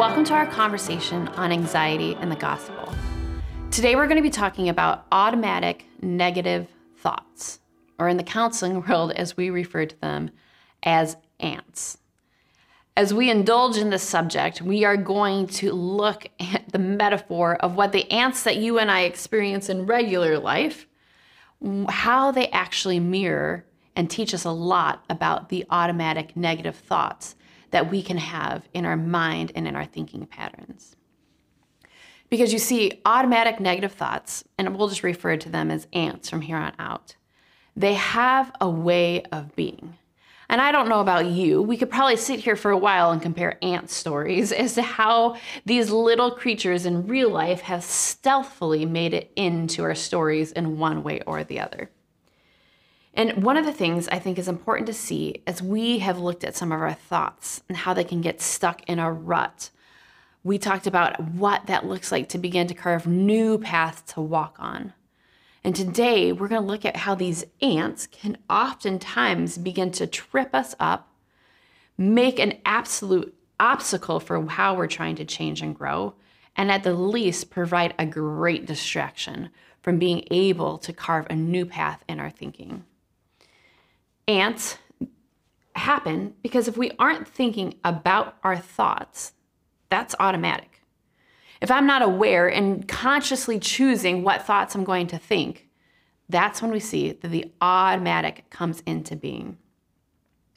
Welcome to our conversation on anxiety and the gospel. Today we're going to be talking about automatic negative thoughts, or in the counseling world, as we refer to them as ants. As we indulge in this subject, we are going to look at the metaphor of what the ants that you and I experience in regular life, how they actually mirror and teach us a lot about the automatic negative thoughts that we can have in our mind and in our thinking patterns. Because you see, automatic negative thoughts, and we'll just refer to them as ants from here on out, they have a way of being. And I don't know about you, we could probably sit here for a while and compare ant stories as to how these little creatures in real life have stealthily made it into our stories in one way or the other. And one of the things I think is important to see as we have looked at some of our thoughts and how they can get stuck in a rut, we talked about what that looks like to begin to carve new paths to walk on. And today we're going to look at how these ants can oftentimes begin to trip us up, make an absolute obstacle for how we're trying to change and grow, and at the least provide a great distraction from being able to carve a new path in our thinking ants happen because if we aren't thinking about our thoughts, that's automatic. If I'm not aware and consciously choosing what thoughts I'm going to think, that's when we see that the automatic comes into being.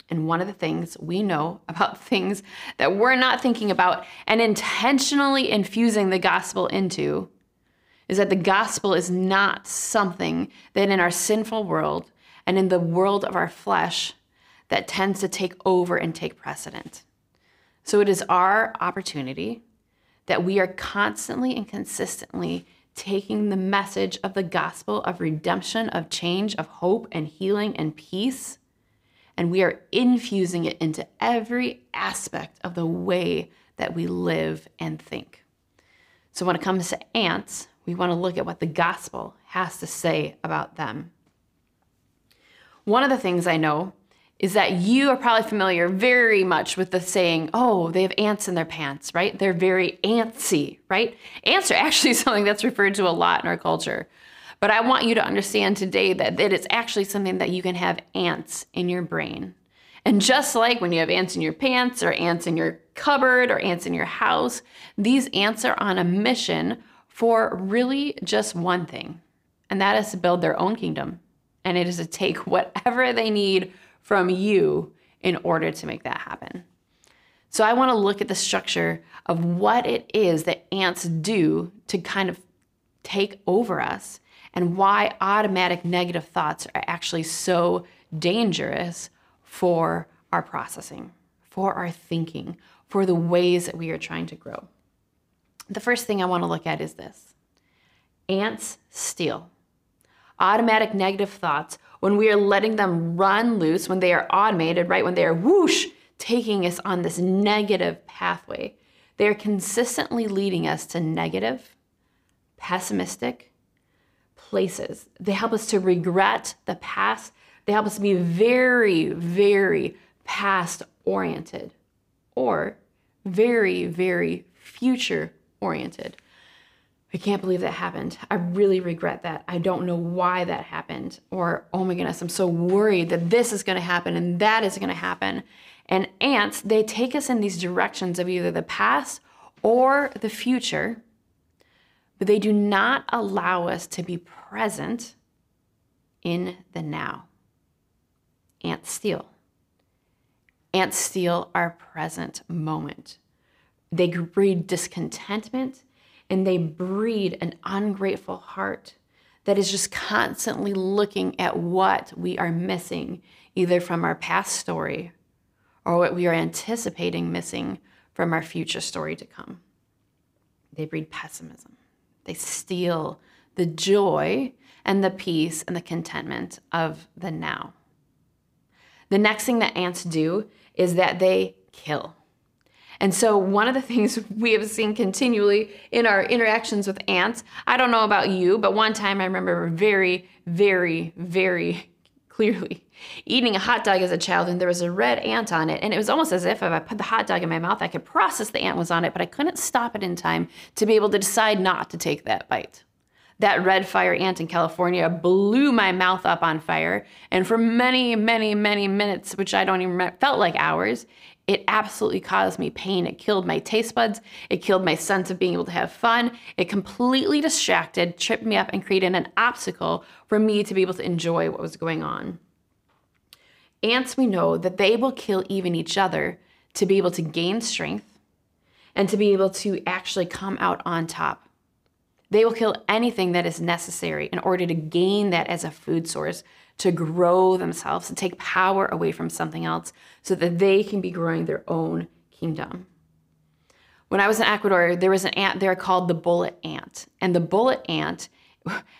And one of the things we know about things that we're not thinking about and intentionally infusing the gospel into is that the gospel is not something that in our sinful world and in the world of our flesh that tends to take over and take precedent. So it is our opportunity that we are constantly and consistently taking the message of the gospel of redemption, of change, of hope and healing and peace, and we are infusing it into every aspect of the way that we live and think. So when it comes to ants, we want to look at what the gospel has to say about them. One of the things I know is that you are probably familiar very much with the saying, oh, they have ants in their pants, right? They're very antsy, right? Ants are actually something that's referred to a lot in our culture. But I want you to understand today that it is actually something that you can have ants in your brain. And just like when you have ants in your pants or ants in your cupboard or ants in your house, these ants are on a mission for really just one thing, and that is to build their own kingdom and it is to take whatever they need from you in order to make that happen. So I want to look at the structure of what it is that ants do to kind of take over us and why automatic negative thoughts are actually so dangerous for our processing, for our thinking, for the ways that we are trying to grow. The first thing I want to look at is this ants steal automatic negative thoughts, when we are letting them run loose, when they are automated, right? When they are whoosh, taking us on this negative pathway, they are consistently leading us to negative, pessimistic places. They help us to regret the past. They help us to be very, very past oriented or very, very future oriented. I can't believe that happened. I really regret that. I don't know why that happened. Or, oh my goodness, I'm so worried that this is going to happen and that is going to happen. And ants, they take us in these directions of either the past or the future, but they do not allow us to be present in the now. Ants steal. Ants steal our present moment. They breed discontentment and they breed an ungrateful heart that is just constantly looking at what we are missing, either from our past story or what we are anticipating missing from our future story to come. They breed pessimism. They steal the joy and the peace and the contentment of the now. The next thing that ants do is that they kill. And so, one of the things we have seen continually in our interactions with ants, I don't know about you, but one time I remember very, very, very clearly, eating a hot dog as a child and there was a red ant on it. And it was almost as if if I put the hot dog in my mouth, I could process the ant was on it, but I couldn't stop it in time to be able to decide not to take that bite. That red fire ant in California blew my mouth up on fire. And for many, many, many minutes, which I don't even remember, felt like hours, it absolutely caused me pain. It killed my taste buds. It killed my sense of being able to have fun. It completely distracted, tripped me up, and created an obstacle for me to be able to enjoy what was going on. Ants, we know that they will kill even each other to be able to gain strength and to be able to actually come out on top. They will kill anything that is necessary in order to gain that as a food source to grow themselves and take power away from something else so that they can be growing their own kingdom. When I was in Ecuador, there was an ant there called the bullet ant. And the bullet ant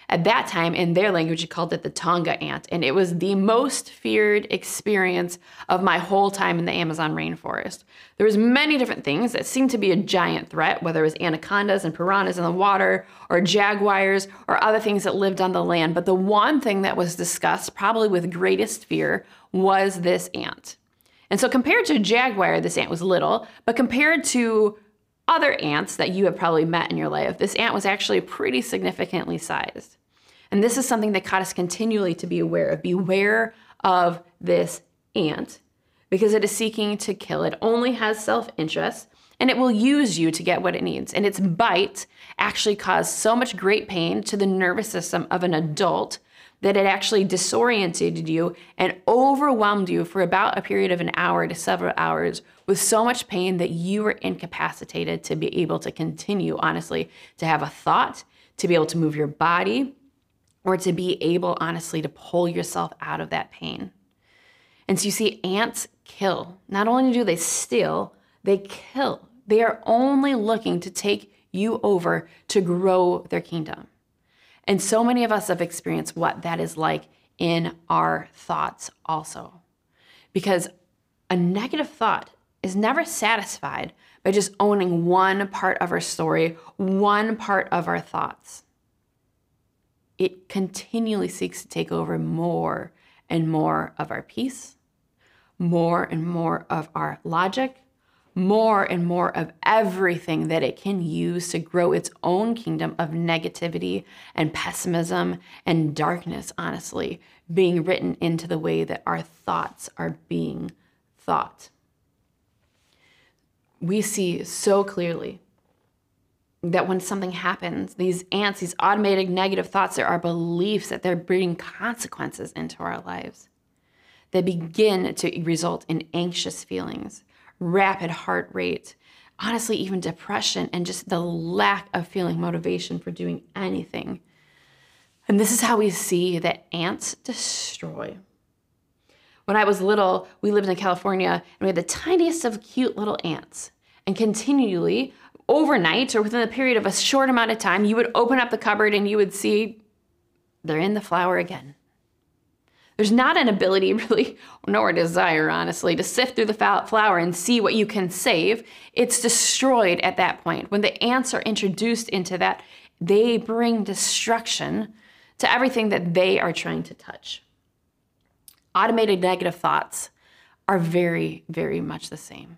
at that time in their language you called it the tonga ant. And it was the most feared experience of my whole time in the amazon rainforest. There was many different things that seemed to be a giant threat whether it was anacondas and piranhas in the water or jaguars or other things that lived on the land. But the one thing that was discussed probably with greatest fear was this ant. And so compared to a jaguar this ant was little. But compared to other ants that you have probably met in your life, this ant was actually pretty significantly sized. And this is something that caught us continually to be aware of. Beware of this ant because it is seeking to kill. It only has self interest and it will use you to get what it needs. And its bite actually caused so much great pain to the nervous system of an adult that it actually disoriented you and overwhelmed you for about a period of an hour to several hours with so much pain that you were incapacitated to be able to continue, honestly, to have a thought, to be able to move your body, or to be able, honestly, to pull yourself out of that pain. And so you see, ants kill. Not only do they steal, they kill. They are only looking to take you over to grow their kingdom. And so many of us have experienced what that is like in our thoughts also. Because a negative thought is never satisfied by just owning one part of our story, one part of our thoughts. It continually seeks to take over more and more of our peace, more and more of our logic, more and more of everything that it can use to grow its own kingdom of negativity and pessimism and darkness, honestly, being written into the way that our thoughts are being thought. We see so clearly that when something happens, these ants, these automated negative thoughts, there are beliefs that they're bringing consequences into our lives. They begin to result in anxious feelings rapid heart rate, honestly, even depression, and just the lack of feeling motivation for doing anything. And this is how we see that ants destroy. When I was little, we lived in California and we had the tiniest of cute little ants. And continually, overnight or within the period of a short amount of time, you would open up the cupboard and you would see they're in the flour again. There's not an ability, really, nor a desire, honestly, to sift through the flour and see what you can save. It's destroyed at that point. When the ants are introduced into that, they bring destruction to everything that they are trying to touch. Automated negative thoughts are very, very much the same.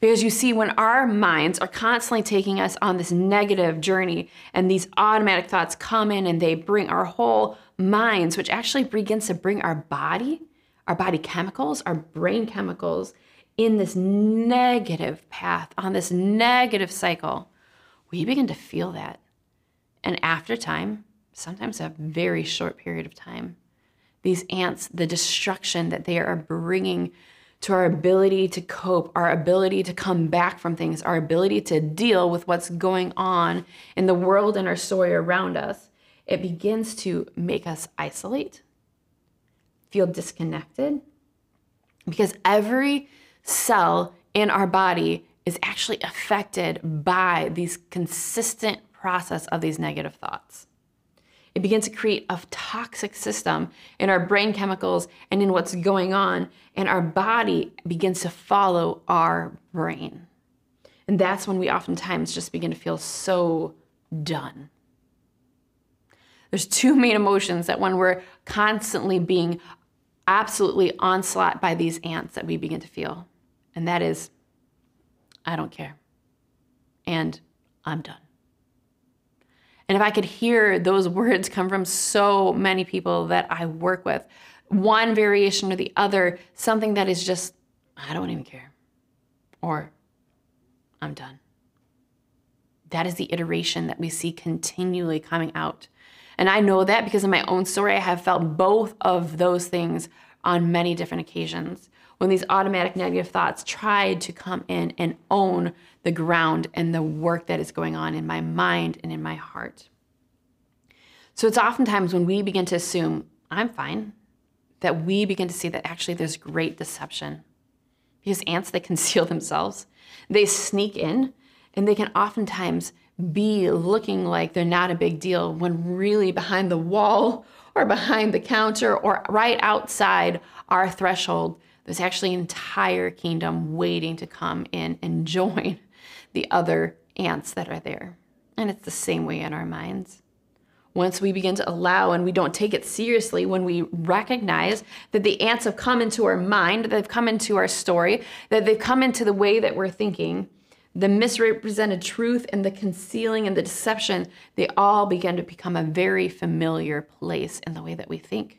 Because you see, when our minds are constantly taking us on this negative journey and these automatic thoughts come in and they bring our whole minds, which actually begins to bring our body, our body chemicals, our brain chemicals in this negative path, on this negative cycle, we begin to feel that. And after time, sometimes a very short period of time, these ants, the destruction that they are bringing to our ability to cope, our ability to come back from things, our ability to deal with what's going on in the world and our story around us, it begins to make us isolate, feel disconnected, because every cell in our body is actually affected by these consistent process of these negative thoughts. It begins to create a toxic system in our brain chemicals and in what's going on, and our body begins to follow our brain. And that's when we oftentimes just begin to feel so done. There's two main emotions that when we're constantly being absolutely onslaught by these ants that we begin to feel. And that is, I don't care. And I'm done. And if I could hear those words come from so many people that I work with, one variation or the other, something that is just, I don't even care, or I'm done. That is the iteration that we see continually coming out. And I know that because in my own story, I have felt both of those things on many different occasions when these automatic negative thoughts tried to come in and own the ground and the work that is going on in my mind and in my heart. So it's oftentimes when we begin to assume, I'm fine, that we begin to see that actually there's great deception. Because ants, they conceal themselves, they sneak in, and they can oftentimes be looking like they're not a big deal when really behind the wall or behind the counter or right outside our threshold, there's actually an entire kingdom waiting to come in and join the other ants that are there. And it's the same way in our minds. Once we begin to allow and we don't take it seriously, when we recognize that the ants have come into our mind, they've come into our story, that they've come into the way that we're thinking, the misrepresented truth and the concealing and the deception, they all begin to become a very familiar place in the way that we think.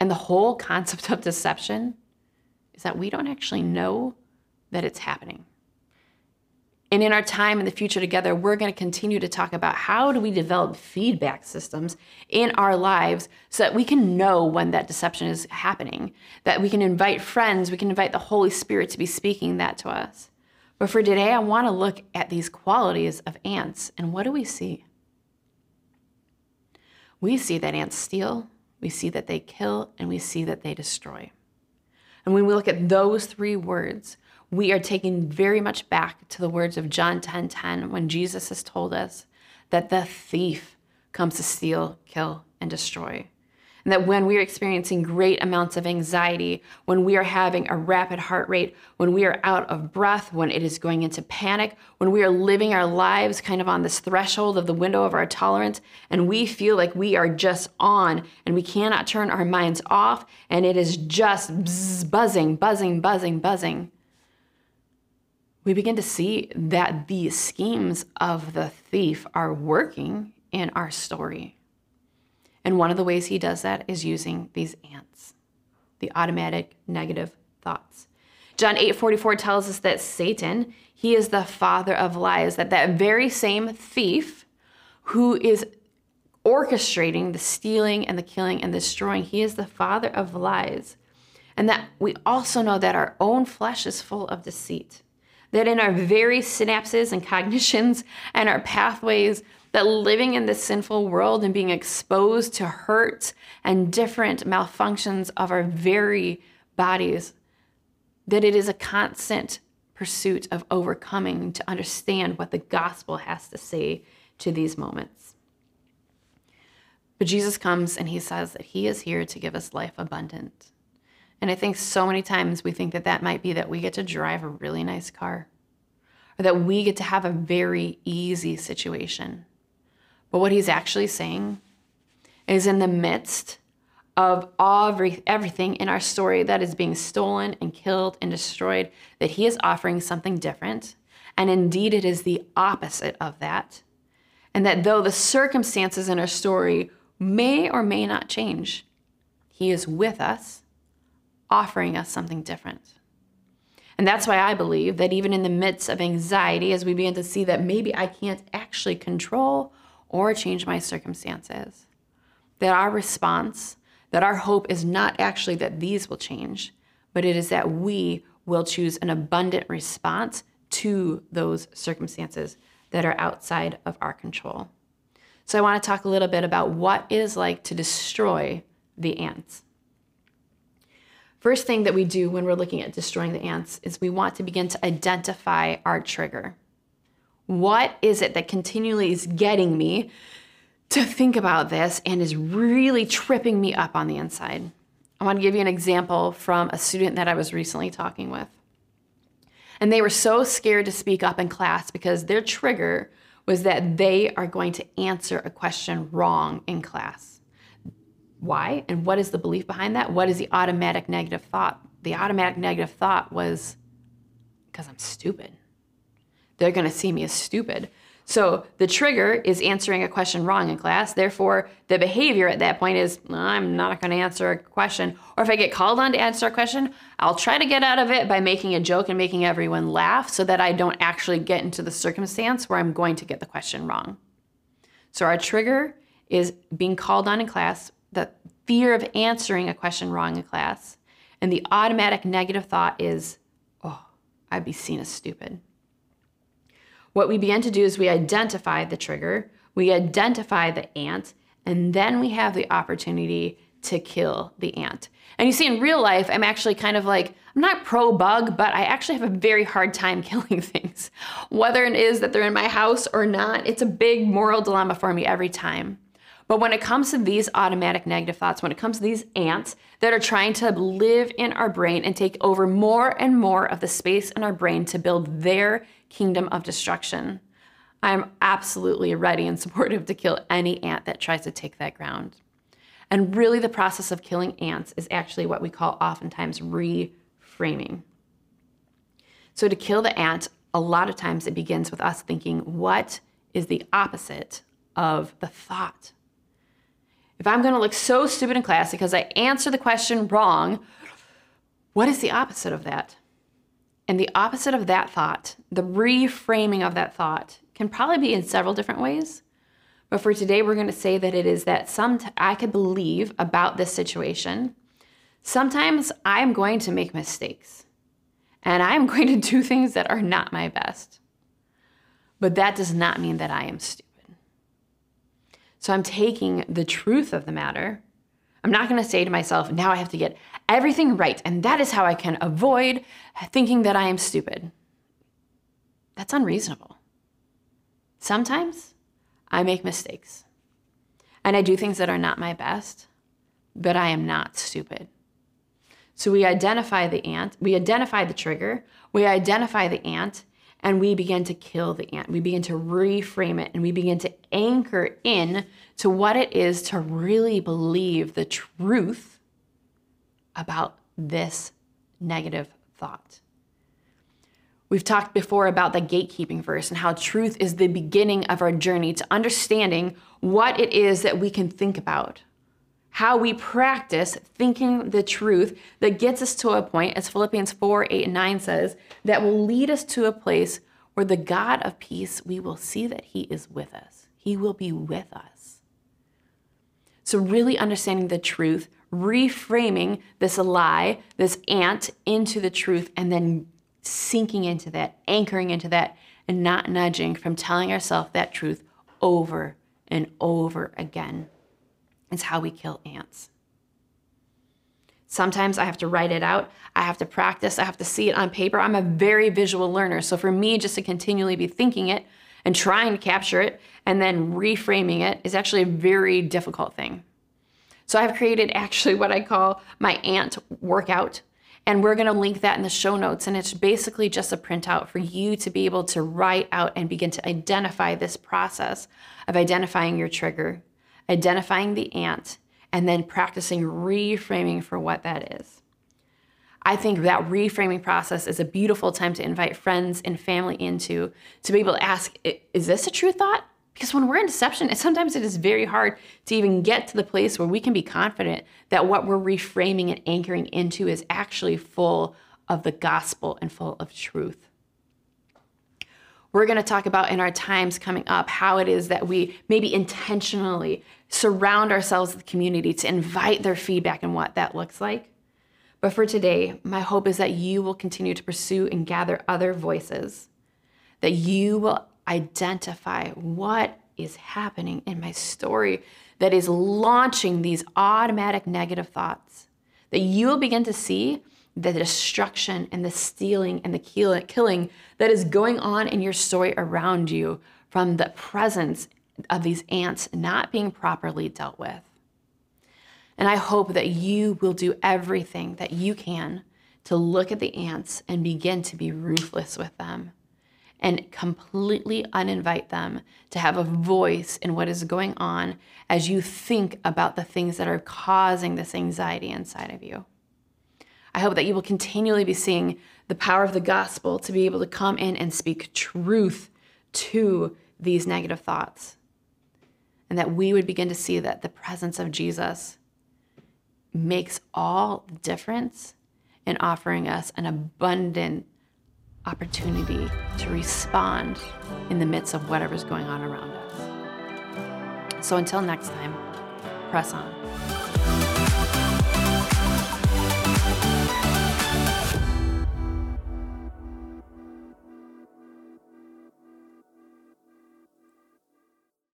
And the whole concept of deception is that we don't actually know that it's happening. And in our time in the future together, we're going to continue to talk about how do we develop feedback systems in our lives so that we can know when that deception is happening, that we can invite friends, we can invite the Holy Spirit to be speaking that to us. But for today, I want to look at these qualities of ants. And what do we see? We see that ants steal, we see that they kill, and we see that they destroy. And when we look at those three words, we are taken very much back to the words of John 10:10 10, 10, when Jesus has told us that the thief comes to steal, kill, and destroy. And that when we are experiencing great amounts of anxiety, when we are having a rapid heart rate, when we are out of breath, when it is going into panic, when we are living our lives kind of on this threshold of the window of our tolerance, and we feel like we are just on and we cannot turn our minds off, and it is just bzz, buzzing, buzzing, buzzing, buzzing, we begin to see that the schemes of the thief are working in our story. And one of the ways he does that is using these ants, the automatic negative thoughts. John 8:44 tells us that Satan, he is the father of lies, that that very same thief who is orchestrating the stealing and the killing and destroying, he is the father of lies. And that we also know that our own flesh is full of deceit. That in our very synapses and cognitions and our pathways, that living in this sinful world and being exposed to hurt and different malfunctions of our very bodies, that it is a constant pursuit of overcoming to understand what the gospel has to say to these moments. But Jesus comes and he says that he is here to give us life abundant. And I think so many times we think that that might be that we get to drive a really nice car or that we get to have a very easy situation. But what he's actually saying is in the midst of every, everything in our story that is being stolen and killed and destroyed, that he is offering something different. And indeed, it is the opposite of that. And that though the circumstances in our story may or may not change, he is with us, offering us something different. And that's why I believe that even in the midst of anxiety, as we begin to see that maybe I can't actually control or change my circumstances. That our response, that our hope is not actually that these will change, but it is that we will choose an abundant response to those circumstances that are outside of our control. So, I want to talk a little bit about what it is like to destroy the ants. First thing that we do when we're looking at destroying the ants is we want to begin to identify our trigger. What is it that continually is getting me to think about this and is really tripping me up on the inside? I want to give you an example from a student that I was recently talking with. And they were so scared to speak up in class because their trigger was that they are going to answer a question wrong in class. why and what is the belief behind that? What is the automatic negative thought? The automatic negative thought was because I'm stupid. They're going to see me as stupid. So the trigger is answering a question wrong in class. Therefore, the behavior at that point is I'm not going to answer a question. Or if I get called on to answer a question, I'll try to get out of it by making a joke and making everyone laugh so that I don't actually get into the circumstance where I'm going to get the question wrong. So our trigger is being called on in class, the fear of answering a question wrong in class, and the automatic negative thought is, oh, I'd be seen as stupid. What we begin to do is we identify the trigger, we identify the ant, and then we have the opportunity to kill the ant. And you see, in real life, I'm actually kind of like, I'm not pro bug, but I actually have a very hard time killing things. Whether it is that they're in my house or not, it's a big moral dilemma for me every time. But when it comes to these automatic negative thoughts, when it comes to these ants that are trying to live in our brain and take over more and more of the space in our brain to build their kingdom of destruction, I'm absolutely ready and supportive to kill any ant that tries to take that ground. And really, the process of killing ants is actually what we call oftentimes reframing. So, to kill the ant, a lot of times it begins with us thinking, what is the opposite of the thought? If I'm going to look so stupid in class because I answer the question wrong, what is the opposite of that? And the opposite of that thought, the reframing of that thought, can probably be in several different ways. But for today, we're going to say that it is that some t- I could believe about this situation. Sometimes I'm going to make mistakes and I'm going to do things that are not my best. But that does not mean that I am stupid. So I'm taking the truth of the matter. I'm not going to say to myself, now I have to get everything right. And that is how I can avoid thinking that I am stupid. That's unreasonable. Sometimes I make mistakes and I do things that are not my best, but I am not stupid. So we identify the ant, we identify the trigger, we identify the ant, and we begin to kill the ant. We begin to reframe it and we begin to anchor in to what it is to really believe the truth about this negative thought. We've talked before about the gatekeeping verse and how truth is the beginning of our journey to understanding what it is that we can think about. How we practice thinking the truth that gets us to a point, as Philippians 4 8 and 9 says, that will lead us to a place where the God of peace, we will see that He is with us. He will be with us. So, really understanding the truth reframing this lie, this ant into the truth, and then sinking into that, anchoring into that, and not nudging from telling ourselves that truth over and over again. It's how we kill ants. Sometimes I have to write it out. I have to practice. I have to see it on paper. I'm a very visual learner. So for me, just to continually be thinking it and trying to capture it and then reframing it is actually a very difficult thing. So I've created actually what I call my ant workout. And we're going to link that in the show notes. And it's basically just a printout for you to be able to write out and begin to identify this process of identifying your trigger, identifying the ant, and then practicing reframing for what that is. I think that reframing process is a beautiful time to invite friends and family into to be able to ask, is this a true thought? Because when we're in deception, sometimes it is very hard to even get to the place where we can be confident that what we're reframing and anchoring into is actually full of the gospel and full of truth. We're going to talk about in our times coming up how it is that we maybe intentionally surround ourselves with community to invite their feedback and what that looks like. But for today, my hope is that you will continue to pursue and gather other voices, that you will identify what is happening in my story that is launching these automatic negative thoughts. That you will begin to see the destruction and the stealing and the killing that is going on in your story around you from the presence of these ants not being properly dealt with. And I hope that you will do everything that you can to look at the ants and begin to be ruthless with them and completely uninvite them to have a voice in what is going on as you think about the things that are causing this anxiety inside of you. I hope that you will continually be seeing the power of the gospel to be able to come in and speak truth to these negative thoughts. And that we would begin to see that the presence of Jesus makes all the difference in offering us an abundant opportunity to respond in the midst of whatever's going on around us. So until next time, press on.